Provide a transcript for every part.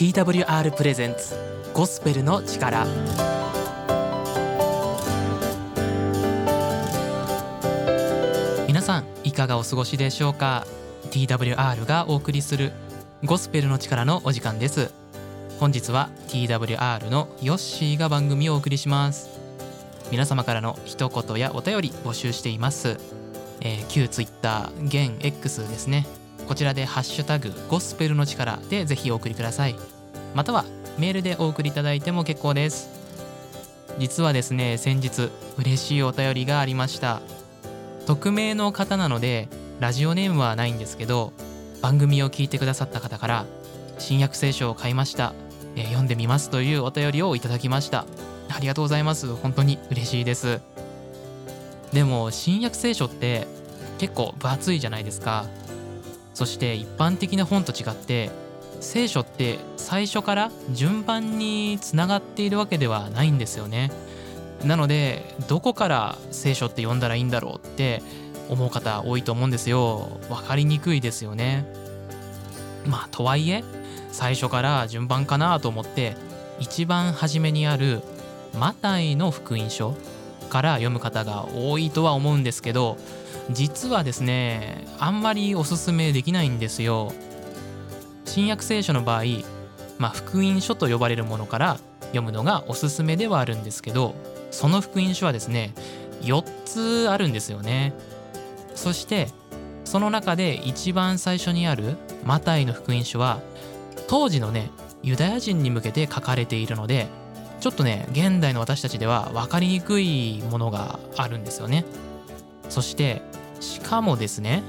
TWR プレゼンツゴスペルの力。皆さんいかがお過ごしでしょうか？TWR がお送りするゴスペルの力のお時間です。本日は TWR のヨッシーが番組をお送りします。皆様からの一言やお便り募集しています。えー、旧 Twitter 現 X ですね。こちらでハッシュタグゴスペルの力でぜひお送りください。またはメールでお送りいただいても結構です。実はですね先日嬉しいお便りがありました。匿名の方なのでラジオネームはないんですけど番組を聞いてくださった方から新約聖書を買いました、えー、読んでみますというお便りをいただきました。ありがとうございます。本当に嬉しいです。でも新約聖書って結構分厚いじゃないですか。そして一般的な本と違って聖書って最初から順番につながっているわけではないんですよね。なのでどこから聖書って読んだらいいんだろうって思う方多いと思うんですよ。分かりにくいですよね。まあとはいえ最初から順番かなと思って一番初めにあるマタイの福音書から読む方が多いとは思うんですけど実はですねあんまりおすすめできないんですよ。新約聖書の場合、まあ、福音書と呼ばれるものから読むのがおすすめではあるんですけどその福音書はですね4つあるんですよね。そしてその中で一番最初にあるマタイの福音書は当時のねユダヤ人に向けて書かれているのでちょっとね現代の私たちでは分かりにくいものがあるんですよね。そしてしかもですね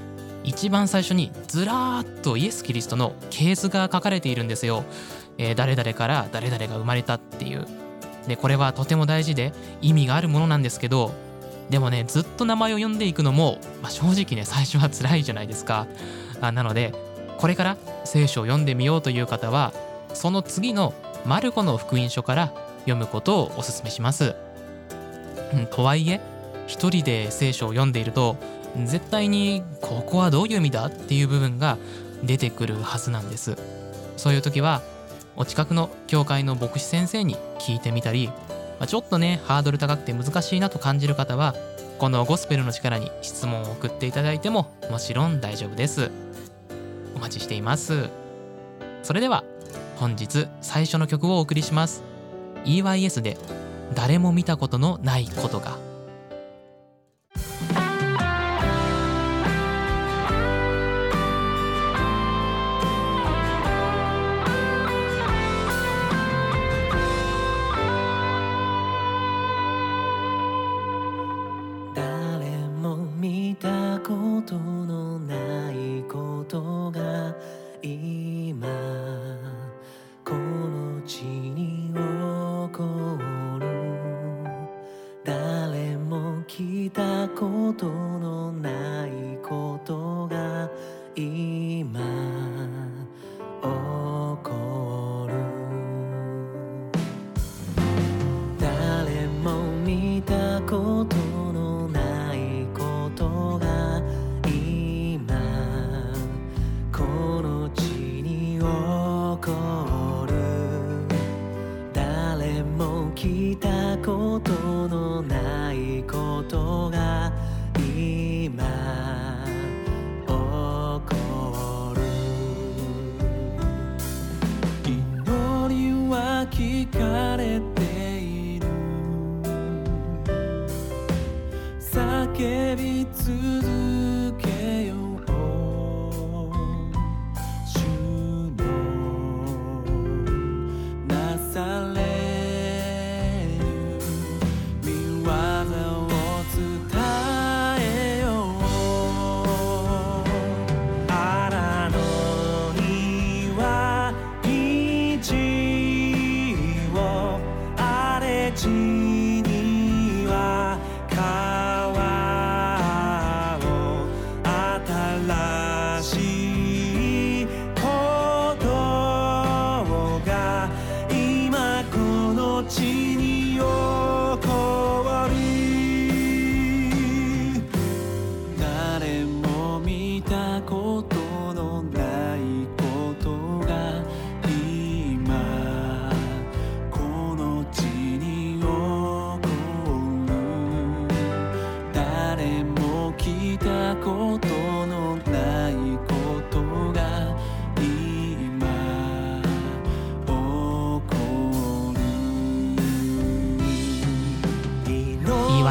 一番最初にずらーっとイエス・キリストのケースが書かれているんですよ、えー、誰々から誰々が生まれたっていう。でこれはとても大事で意味があるものなんですけどでもねずっと名前を呼んでいくのも、まあ、正直ね最初は辛いじゃないですか。あなのでこれから聖書を読んでみようという方はその次のマルコの福音書から読むことをお勧めします。うん、とはいえ一人で聖書を読んでいると絶対にここはどういう意味だっていう部分が出てくるはずなんです。そういう時はお近くの教会の牧師先生に聞いてみたりちょっとねハードル高くて難しいなと感じる方はこのゴスペルの力に質問を送っていただいてももちろん大丈夫です。お待ちしています。それでは本日最初の曲をお送りします。EYS で誰も見たことのないことが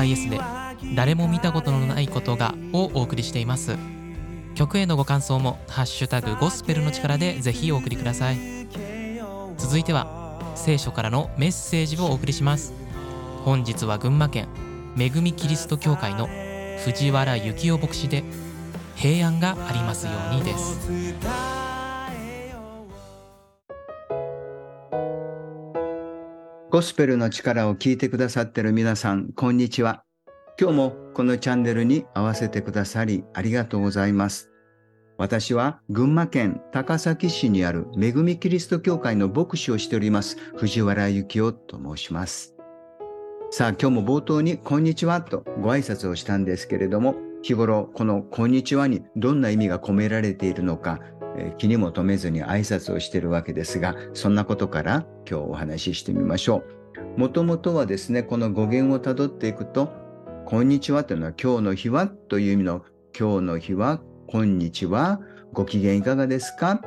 YS で誰も見たことのないことがをお送りしています。曲へのご感想もハッシュタグゴスペルの力でぜひお送りください。続いては聖書からのメッセージをお送りします。本日は群馬県恵みキリスト教会の藤原幸雄牧師で平安がありますようにです。ゴスペルの力を聞いてくださっている皆さん、こんにちは。今日もこのチャンネルに合わせてくださりありがとうございます。私は群馬県高崎市にある恵みキリスト教会の牧師をしております藤原幸雄と申します。さあ今日も冒頭にこんにちはとご挨拶をしたんですけれども日頃このこんにちはにどんな意味が込められているのか気にも留めずに挨拶をしてるわけですが、そんなことから今日お話ししてみましょう。もともとはですね、この語源をたどっていくと、こんにちはというのは今日の日はという意味の今日の日は、こんにちは、ご機嫌いかがですか？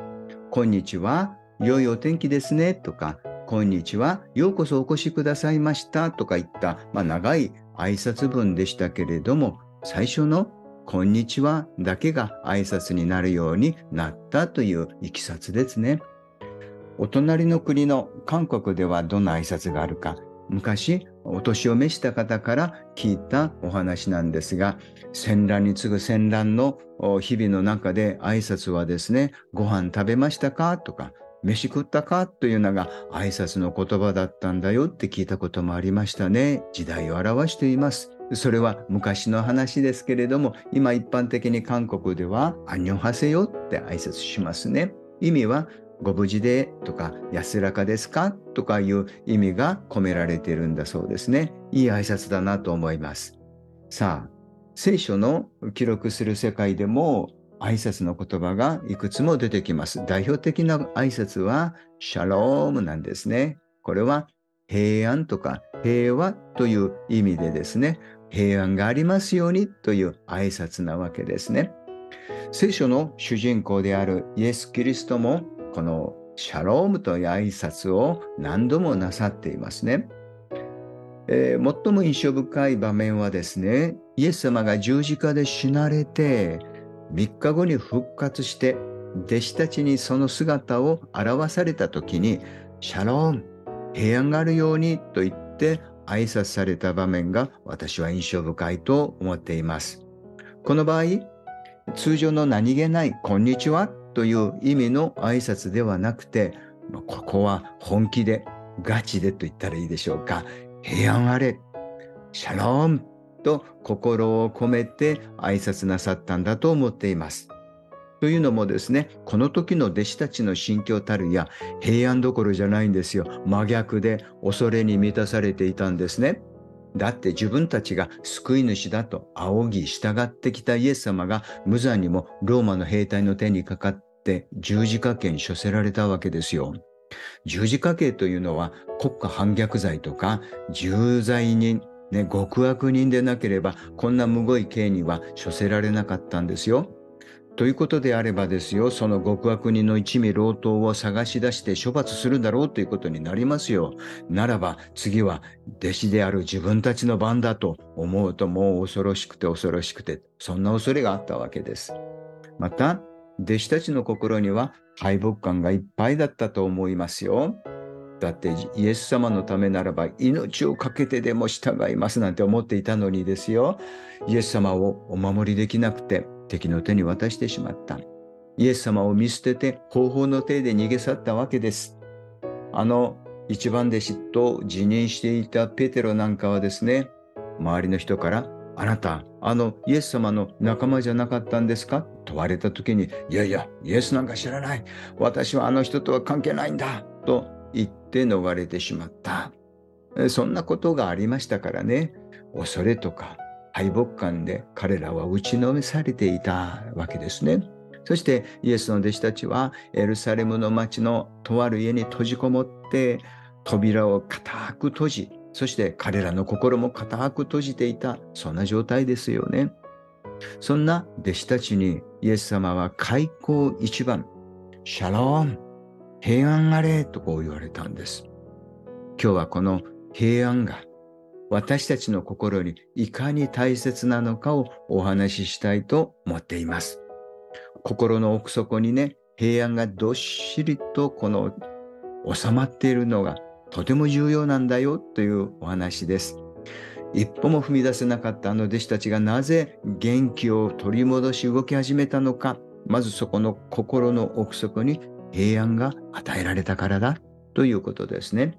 こんにちは、良いお天気ですねとか、こんにちは、ようこそお越しくださいましたとかいった、まあ、長い挨拶文でしたけれども、最初のこんにちはだけが挨拶になるようになったといういきさつですね。お隣の国の韓国ではどんな挨拶があるか、昔お年を召した方から聞いたお話なんですが、戦乱に次ぐ戦乱の日々の中で挨拶はですね、ご飯食べましたかとか、飯食ったかというのが挨拶の言葉だったんだよって聞いたこともありましたね。時代を表しています。それは昔の話ですけれども、今一般的に韓国では、アンニョンハセヨって挨拶しますね。意味は、ご無事でとか、安らかですか？とかいう意味が込められているんだそうですね。いい挨拶だなと思います。さあ、聖書の記録する世界でも挨拶の言葉がいくつも出てきます。代表的な挨拶はシャロームなんですね。これは平安とか平和という意味でですね、平安がありますようにという挨拶なわけですね。聖書の主人公であるイエス・キリストもこのシャロームという挨拶を何度もなさっていますね。えー、最も印象深い場面はですね、イエス様が十字架で死なれて、3日後に復活して、弟子たちにその姿を表された時に、シャローム、平安があるようにと言って挨拶された場面が私は印象深いと思っています。この場合、通常の何気ないこんにちはという意味の挨拶ではなくて、ここは本気で、ガチでと言ったらいいでしょうか。平安あれ、シャローンと心を込めて挨拶なさったんだと思っています。というのもですね、この時の弟子たちの心境たるや平安どころじゃないんですよ。真逆で恐れに満たされていたんですね。だって自分たちが救い主だと仰ぎ従ってきたイエス様が無残にもローマの兵隊の手にかかって十字架刑に処せられたわけですよ。十字架刑というのは国家反逆罪とか重罪人、ね、極悪人でなければこんなむごい刑には処せられなかったんですよ。ということであればですよ、その極悪人の一味老頭を探し出して処罰するだろうということになりますよ。ならば次は弟子である自分たちの番だと思うともう恐ろしくて恐ろしくて、そんな恐れがあったわけです。また、弟子たちの心には敗北感がいっぱいだったと思いますよ。だってイエス様のためならば命を懸けてでも従いますなんて思っていたのにですよ。イエス様をお守りできなくて敵の手に渡してしまった。イエス様を見捨てて方法の手で逃げ去ったわけです。あの一番弟子と辞任していたペテロなんかはですね、周りの人から、あなた、あのイエス様の仲間じゃなかったんですか？問われた時に、いやいや、イエスなんか知らない。私はあの人とは関係ないんだ。と言って逃れてしまった。そんなことがありましたからね、恐れとか敗北感で彼らは打ちのめされていたわけですね。そしてイエスの弟子たちはエルサレムの町のとある家に閉じこもって扉を固く閉じ、そして彼らの心も固く閉じていた、そんな状態ですよね。そんな弟子たちにイエス様は開口一番、シャローン、平安あれとこう言われたんです。今日はこの平安が私たちの心にいかに大切なのかをお話ししたいと思っています。心の奥底にね、平安がどっしりとこの収まっているのがとても重要なんだよというお話です。一歩も踏み出せなかったあの弟子たちがなぜ元気を取り戻し動き始めたのか、まずそこの心の奥底に平安が与えられたからだということですね。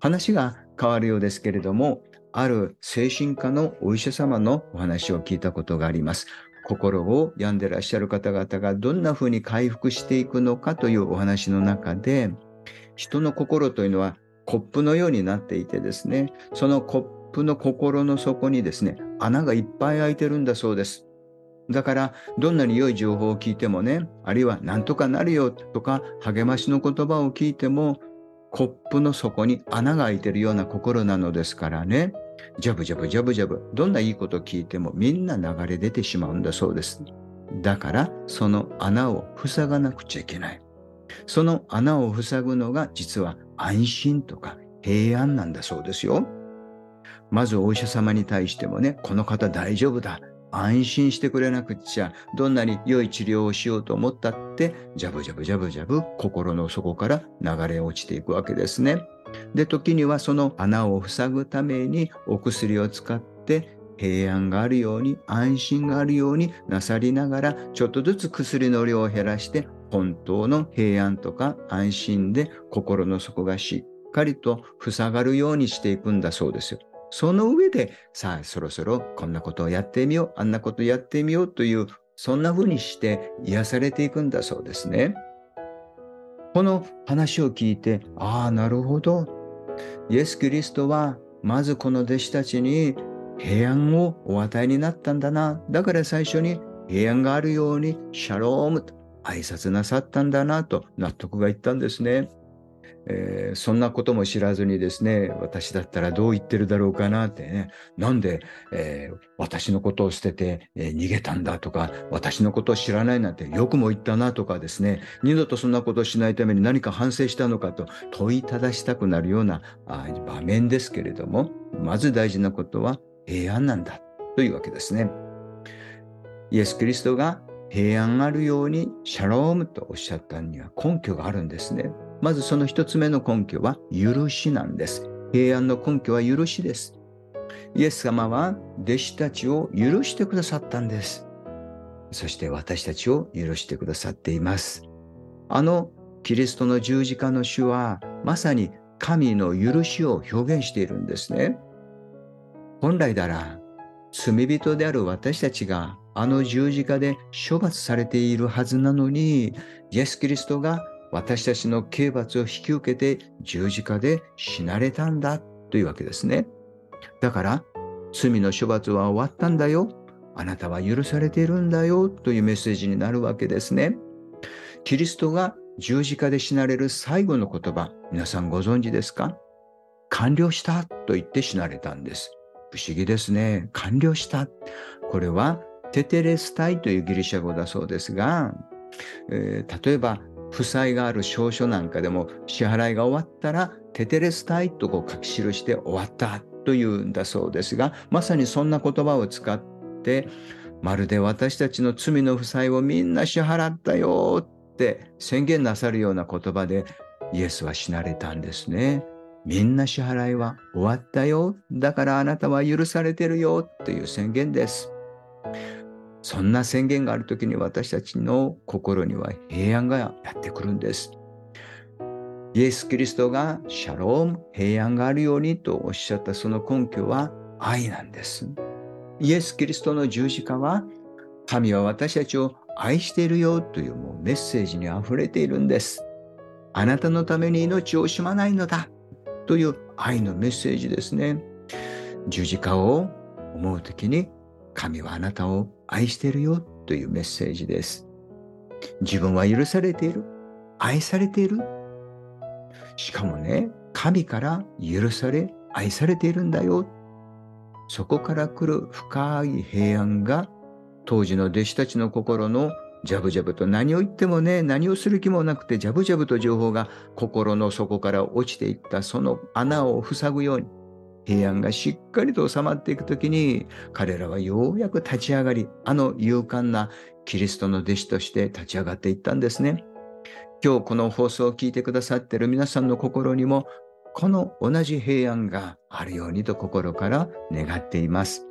話が変わるようですけれども、ある精神科のお医者様のお話を聞いたことがあります。心を病んでらっしゃる方々がどんな風に回復していくのかというお話の中で、人の心というのはコップのようになっていてですね、そのコップの心の底にですね、穴がいっぱい開いてるんだそうです。だから、どんなに良い情報を聞いてもね、あるいは何とかなるよとか励ましの言葉を聞いても、コップの底に穴が開いてるような心なのですからね、ジャブジャブジャブジャブ、どんないいこと聞いてもみんな流れ出てしまうんだそうです。だから、その穴を塞がなくちゃいけない。その穴を塞ぐのが実は安心とか平安なんだそうですよ。まずお医者様に対してもね、この方大丈夫だ。安心してくれなくちゃ、どんなに良い治療をしようと思ったって、ジャブジャブジャブジャブ心の底から流れ落ちていくわけですね。で、時にはその穴を塞ぐためにお薬を使って平安があるように、安心があるようになさりながら、ちょっとずつ薬の量を減らして、本当の平安とか安心で心の底がしっかりと塞がるようにしていくんだそうですよ。その上で、さあ、そろそろこんなことをやってみよう、あんなことやってみようという、そんな風にして癒されていくんだそうですね。この話を聞いて、ああ、なるほど。イエス・キリストは、まずこの弟子たちに平安をお与えになったんだな。だから最初に平安があるように、シャロームと挨拶なさったんだなと納得がいったんですね。えー、そんなことも知らずにですね、私だったらどう言ってるだろうかなってね、なんで、えー、私のことを捨てて、えー、逃げたんだとか、私のことを知らないなんてよくも言ったなとかですね、二度とそんなことをしないために何か反省したのかと問いただしたくなるようなあ場面ですけれども、まず大事なことは平安なんだというわけですね。イエス・キリストが平安があるようにシャロームとおっしゃったには根拠があるんですね。まずその一つ目の根拠は許しなんです。平安の根拠は許しです。イエス様は弟子たちを許してくださったんです。そして私たちを許してくださっています。あのキリストの十字架の主はまさに神の許しを表現しているんですね。本来なら罪人である私たちがあの十字架で処罰されているはずなのに、イエス・キリストが私たちの刑罰を引き受けて十字架で死なれたんだというわけですね。だから、罪の処罰は終わったんだよ。あなたは許されているんだよというメッセージになるわけですね。キリストが十字架で死なれる最後の言葉、皆さんご存知ですか？完了したと言って死なれたんです。不思議ですね。完了した。これはテテレスタイというギリシャ語だそうですが、えー、例えば負債がある証書なんかでも支払いが終わったらテテレスタイとこう書き記して終わったというんだそうですがまさにそんな言葉を使ってまるで私たちの罪の負債をみんな支払ったよって宣言なさるような言葉でイエスは死なれたんですね。みんな支払いは終わったよ。だからあなたは許されてるよという宣言です。そんな宣言がある時に私たちの心には平安がやってくるんです。イエス・キリストがシャローム、平安があるようにとおっしゃったその根拠は愛なんです。イエス・キリストの十字架は神は私たちを愛しているよというもうメッセージに溢れているんです。あなたのために命を惜しまないのだという愛のメッセージですね。十字架を思うときに神はあなたを愛しているよというメッセージです。自分は許されている。愛されている。しかもね、神から許され、愛されているんだよ。そこから来る深い平安が当時の弟子たちの心のジャブジャブと何を言ってもね、何をする気もなくて、ジャブジャブと情報が心の底から落ちていったその穴を塞ぐように、平安がしっかりと収まっていくときに、彼らはようやく立ち上がり、あの勇敢なキリストの弟子として立ち上がっていったんですね。今日この放送を聞いてくださっている皆さんの心にも、この同じ平安があるようにと心から願っています。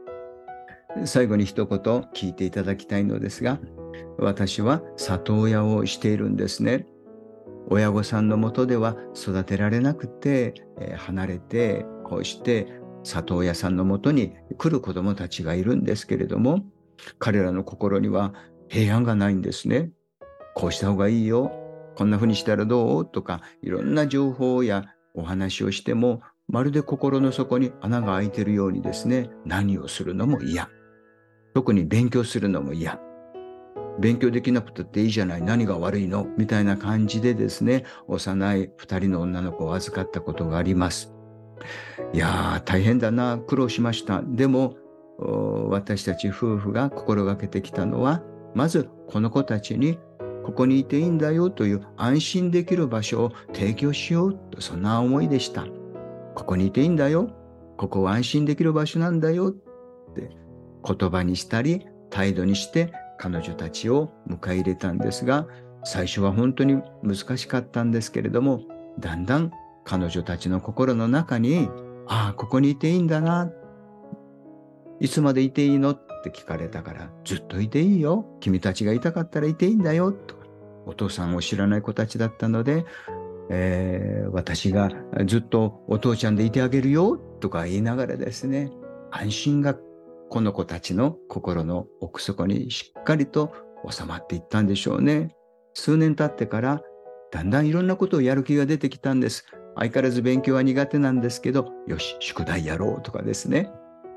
最後に一言聞いていただきたいのですが、私は里親をしているんですね。親御さんのもとでは育てられなくて、離れてこうして里親さんのもとに来る子どもたちがいるんですけれども彼らの心には平安がないんですね。こうした方がいいよ。こんな風にしたらどう？とかいろんな情報やお話をしてもまるで心の底に穴が開いてるようにですね何をするのも嫌。特に勉強するのも嫌。勉強できなくたっていいじゃない、何が悪いの？みたいな感じでですね、幼い二人の女の子を預かったことがあります。いやー、大変だな、苦労しました。でも、私たち夫婦が心がけてきたのは、まずこの子たちにここにいていいんだよという安心できる場所を提供しようと、そんな思いでした。ここにいていいんだよ。ここは安心できる場所なんだよって言葉にしたり態度にして彼女たちを迎え入れたんですが、最初は本当に難しかったんですけれども、だんだん彼女たちの心の中に、ああ、ここにいていいんだな。いつまでいていいの？って聞かれたから、ずっといていいよ。君たちがいたかったらいていいんだよ。とお父さんを知らない子たちだったので、えー、私がずっとお父ちゃんでいてあげるよとか言いながらですね、安心がこの子たちの心の奥底にしっかりと収まっていったんでしょうね。数年経ってからだんだんいろんなことをやる気が出てきたんです。相変わらず勉強は苦手なんですけど、よし、宿題やろうとかですね。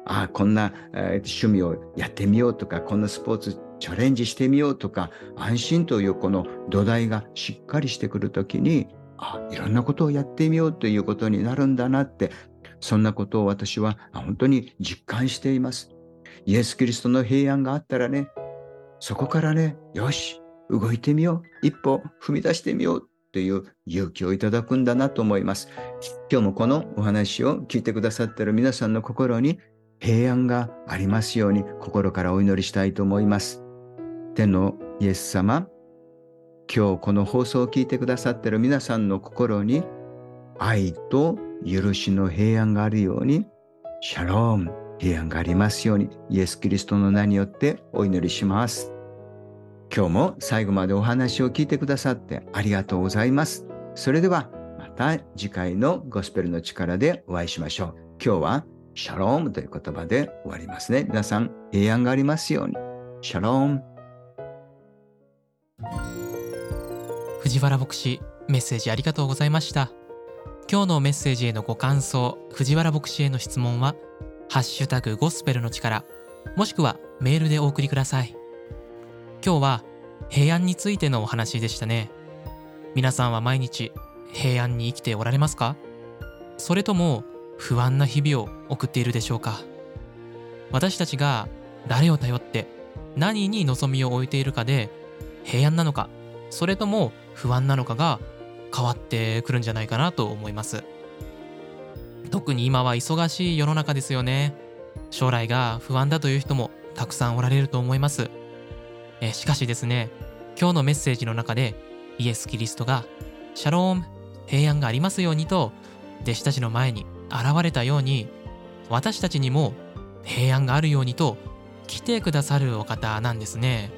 ああ、こんな、えー、趣味をやってみようとか、こんなスポーツチャレンジしてみようとか、安心というこの土台がしっかりしてくるときに、あいろんなことをやってみようということになるんだなって、そんなことを私は本当に実感しています。イエス・キリストの平安があったらね、そこからね、よし、動いてみよう、一歩踏み出してみようという勇気をいただくんだなと思います。今日もこのお話を聞いてくださっている皆さんの心に平安がありますように心からお祈りしたいと思います。天のイエス様、今日この放送を聞いてくださっている皆さんの心に愛と許しの平安があるように、シャローム。平安がありますように、イエス・キリストの名によってお祈りします。今日も最後までお話を聞いてくださってありがとうございます。それではまた次回のゴスペルの力でお会いしましょう。今日はシャロームという言葉で終わりますね。皆さん平安がありますように。シャローム。藤原牧師、メッセージありがとうございました。今日のメッセージへのご感想、藤原牧師への質問は、ハッシュタグゴスペルの力、もしくはメールでお送りください。今日は平安についてのお話でしたね。皆さんは毎日平安に生きておられますか？それとも不安な日々を送っているでしょうか？私たちが誰を頼って何に望みを置いているかで平安なのかそれとも不安なのかが変わってくるんじゃないかなと思います。特に今は忙しい世の中ですよね。将来が不安だという人もたくさんおられると思います。えしかしですね、今日のメッセージの中でイエス・キリストがシャローム、平安がありますようにと弟子たちの前に現れたように私たちにも平安があるようにと来てくださるお方なんですね。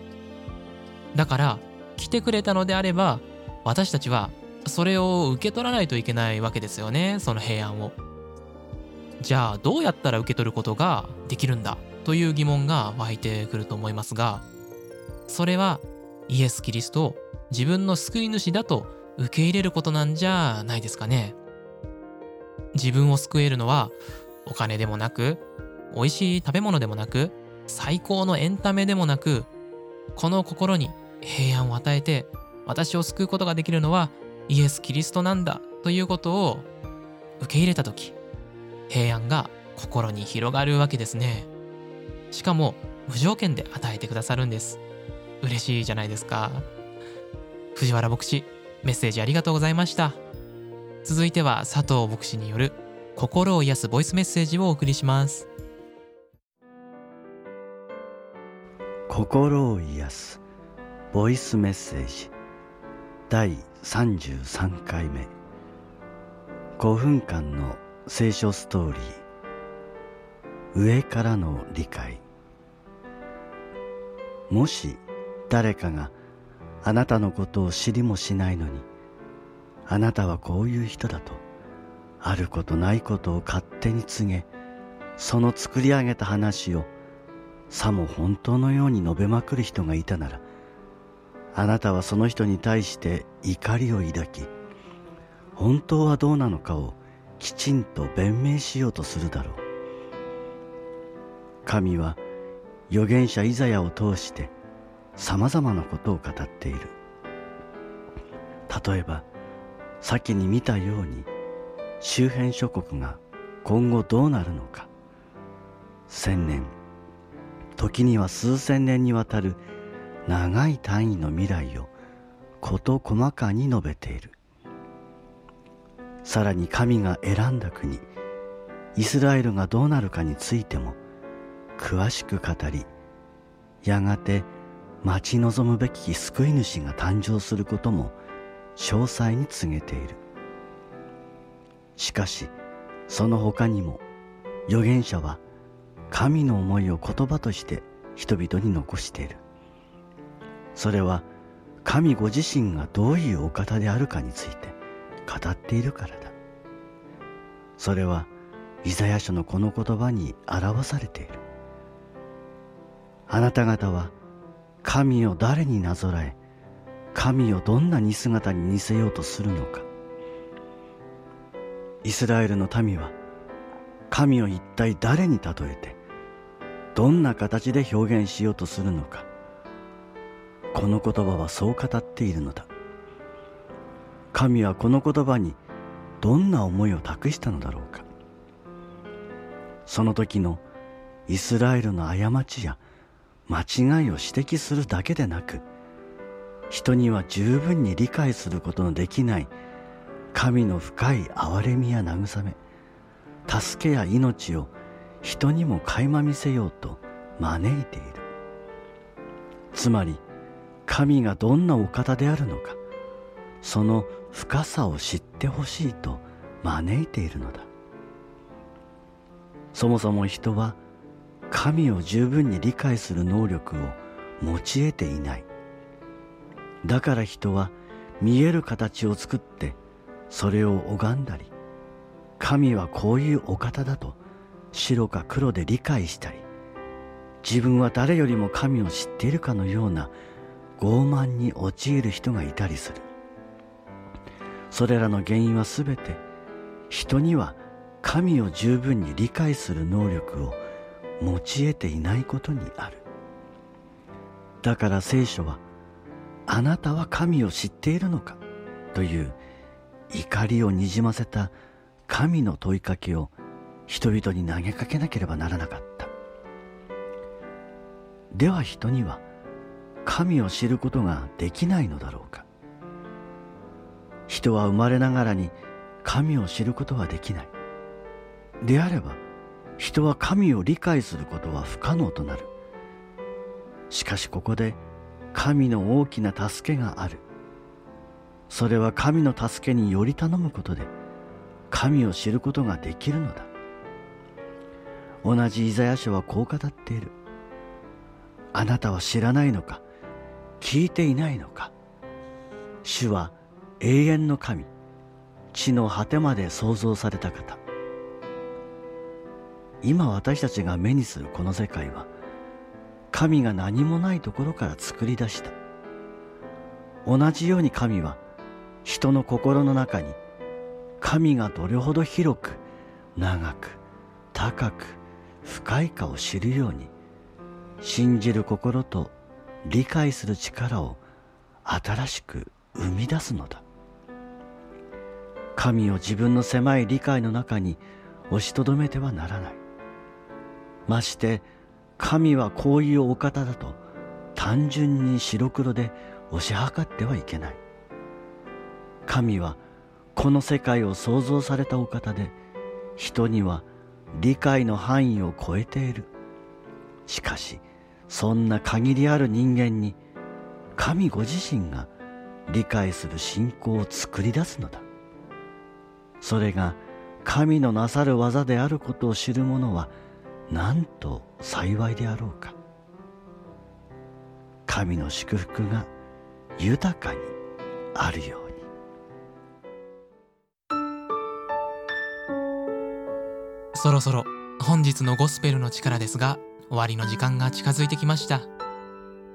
だから来てくれたのであれば私たちはそれを受け取らないといけないわけですよねその平安を。じゃあどうやったら受け取ることができるんだという疑問が湧いてくると思いますがそれはイエス・キリストを自分の救い主だと受け入れることなんじゃないですかね。自分を救えるのはお金でもなく美味しい食べ物でもなく最高のエンタメでもなくこの心に平安を与えて私を救うことができるのはイエス・キリストなんだということを受け入れた時平安が心に広がるわけですね。しかも無条件で与えてくださるんです。嬉しいじゃないですか。藤原牧師メッセージありがとうございました。続いては佐藤牧師による心を癒すボイスメッセージをお送りします。心を癒すボイスメッセージ。第33回目。5分間の聖書ストーリー。上からの理解。もし誰かがあなたのことを知りもしないのにあなたはこういう人だとあることないことを勝手に告げその作り上げた話をさも本当のように述べまくる人がいたならあなたはその人に対して怒りを抱き本当はどうなのかをきちんと弁明しようとするだろう。神は預言者イザヤを通してさまざまなことを語っている。例えば先に見たように周辺諸国が今後どうなるのか。千年。時には数千年にわたる長い単位の未来を事細かに述べている。さらに神が選んだ国イスラエルがどうなるかについても詳しく語りやがて待ち望むべき救い主が誕生することも詳細に告げている。しかしその他にも預言者は神の思いを言葉として人々に残している。それは神ご自身がどういうお方であるかについて語っているからだ。それはイザヤ書のこの言葉に表されている。あなた方は神を誰になぞらえ神をどんな似姿に似せようとするのか。イスラエルの民は神を一体誰に例えてどんな形で表現しようとするのか。この言葉はそう語っているのだ。神はこの言葉にどんな思いを託したのだろうか。その時のイスラエルの過ちや間違いを指摘するだけでなく人には十分に理解することのできない神の深い憐れみや慰め助けや命を人にも垣間見せようと招いている。つまり神がどんなお方であるのかその深さを知ってほしいと招いているのだ。そもそも人は神を十分に理解する能力を持ち得ていない。だから人は見える形を作ってそれを拝んだり神はこういうお方だと白か黒で理解したり自分は誰よりも神を知っているかのような傲慢に陥る人がいたりする。それらの原因はすべて人には神を十分に理解する能力を持ち得ていないことにある。だから聖書はあなたは神を知っているのかという怒りをにじませた神の問いかけを人々に投げかけなければならなかった。では人には神を知ることができないのだろうか。人は生まれながらに神を知ることはできない。であれば人は神を理解することは不可能となる。しかしここで神の大きな助けがある。それは神の助けにより頼むことで神を知ることができるのだ。同じイザヤ書はこう語っている。あなたは知らないのか？聞いていないのか？主は永遠の神。地の果てまで創造された方。今私たちが目にするこの世界は神が何もないところから作り出した。同じように神は人の心の中に神がどれほど広く長く高く深いかを知るように信じる心と理解する力を新しく生み出すのだ。神を自分の狭い理解の中に押しとどめてはならない。まして神はこういうお方だと単純に白黒で押し量ってはいけない。神はこの世界を創造されたお方で人には理解の範囲を超えている。しかしそんな限りある人間に神ご自身が理解する信仰を作り出すのだ。それが神のなさる技であることを知る者はなんと幸いであろうか。神の祝福が豊かにあるように。そろそろ本日のゴスペルの力ですが終わりの時間が近づいてきました。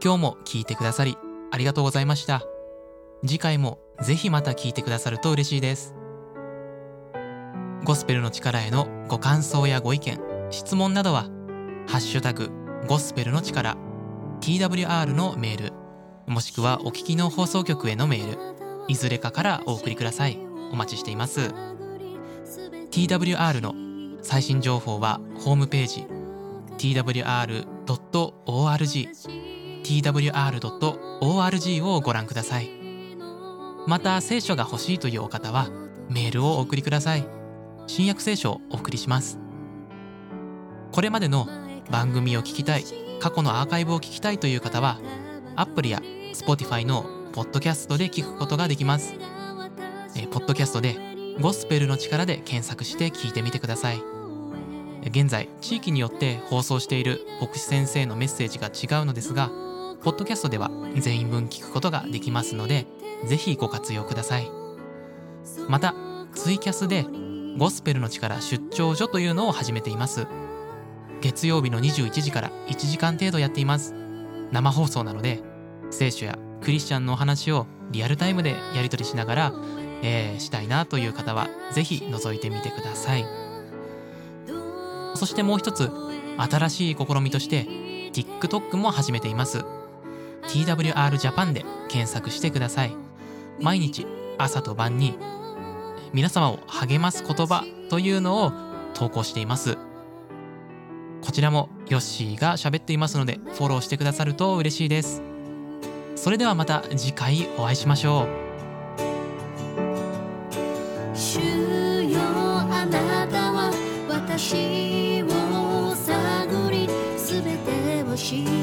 今日も聞いてくださりありがとうございました。次回もぜひまた聞いてくださると嬉しいです。ゴスペルの力へのご感想やご意見質問などはハッシュタグゴスペルの力 TWR のメールもしくはお聞きの放送局へのメールいずれかからお送りください。お待ちしています。TWR の最新情報はホームページ twr.org twr.org をご覧ください。また聖書が欲しいというお方はメールをお送りください。新約聖書をお送りします。これまでの番組を聞きたい過去のアーカイブを聞きたいという方はアプリや Spotify のポッドキャストで聞くことができます。えポッドキャストでゴスペルの力で検索して聞いてみてください。現在地域によって放送している牧師先生のメッセージが違うのですがポッドキャストでは全員分聞くことができますのでぜひご活用ください。またツイキャスでゴスペルの力出張所というのを始めています。月曜日の21時から1時間程度やっています。生放送なので聖書やクリスチャンのお話をリアルタイムでやり取りしながら、えー、したいなという方はぜひ覗いてみてください。そしてもう一つ新しい試みとして TikTok も始めています。TWR Japan で検索してください。毎日朝と晩に皆様を励ます言葉というのを投稿しています。こちらもヨッシーが喋っていますのでフォローしてくださると嬉しいです。それではまた次回お会いしましょう。主よあなたは私を探りすべてを知る。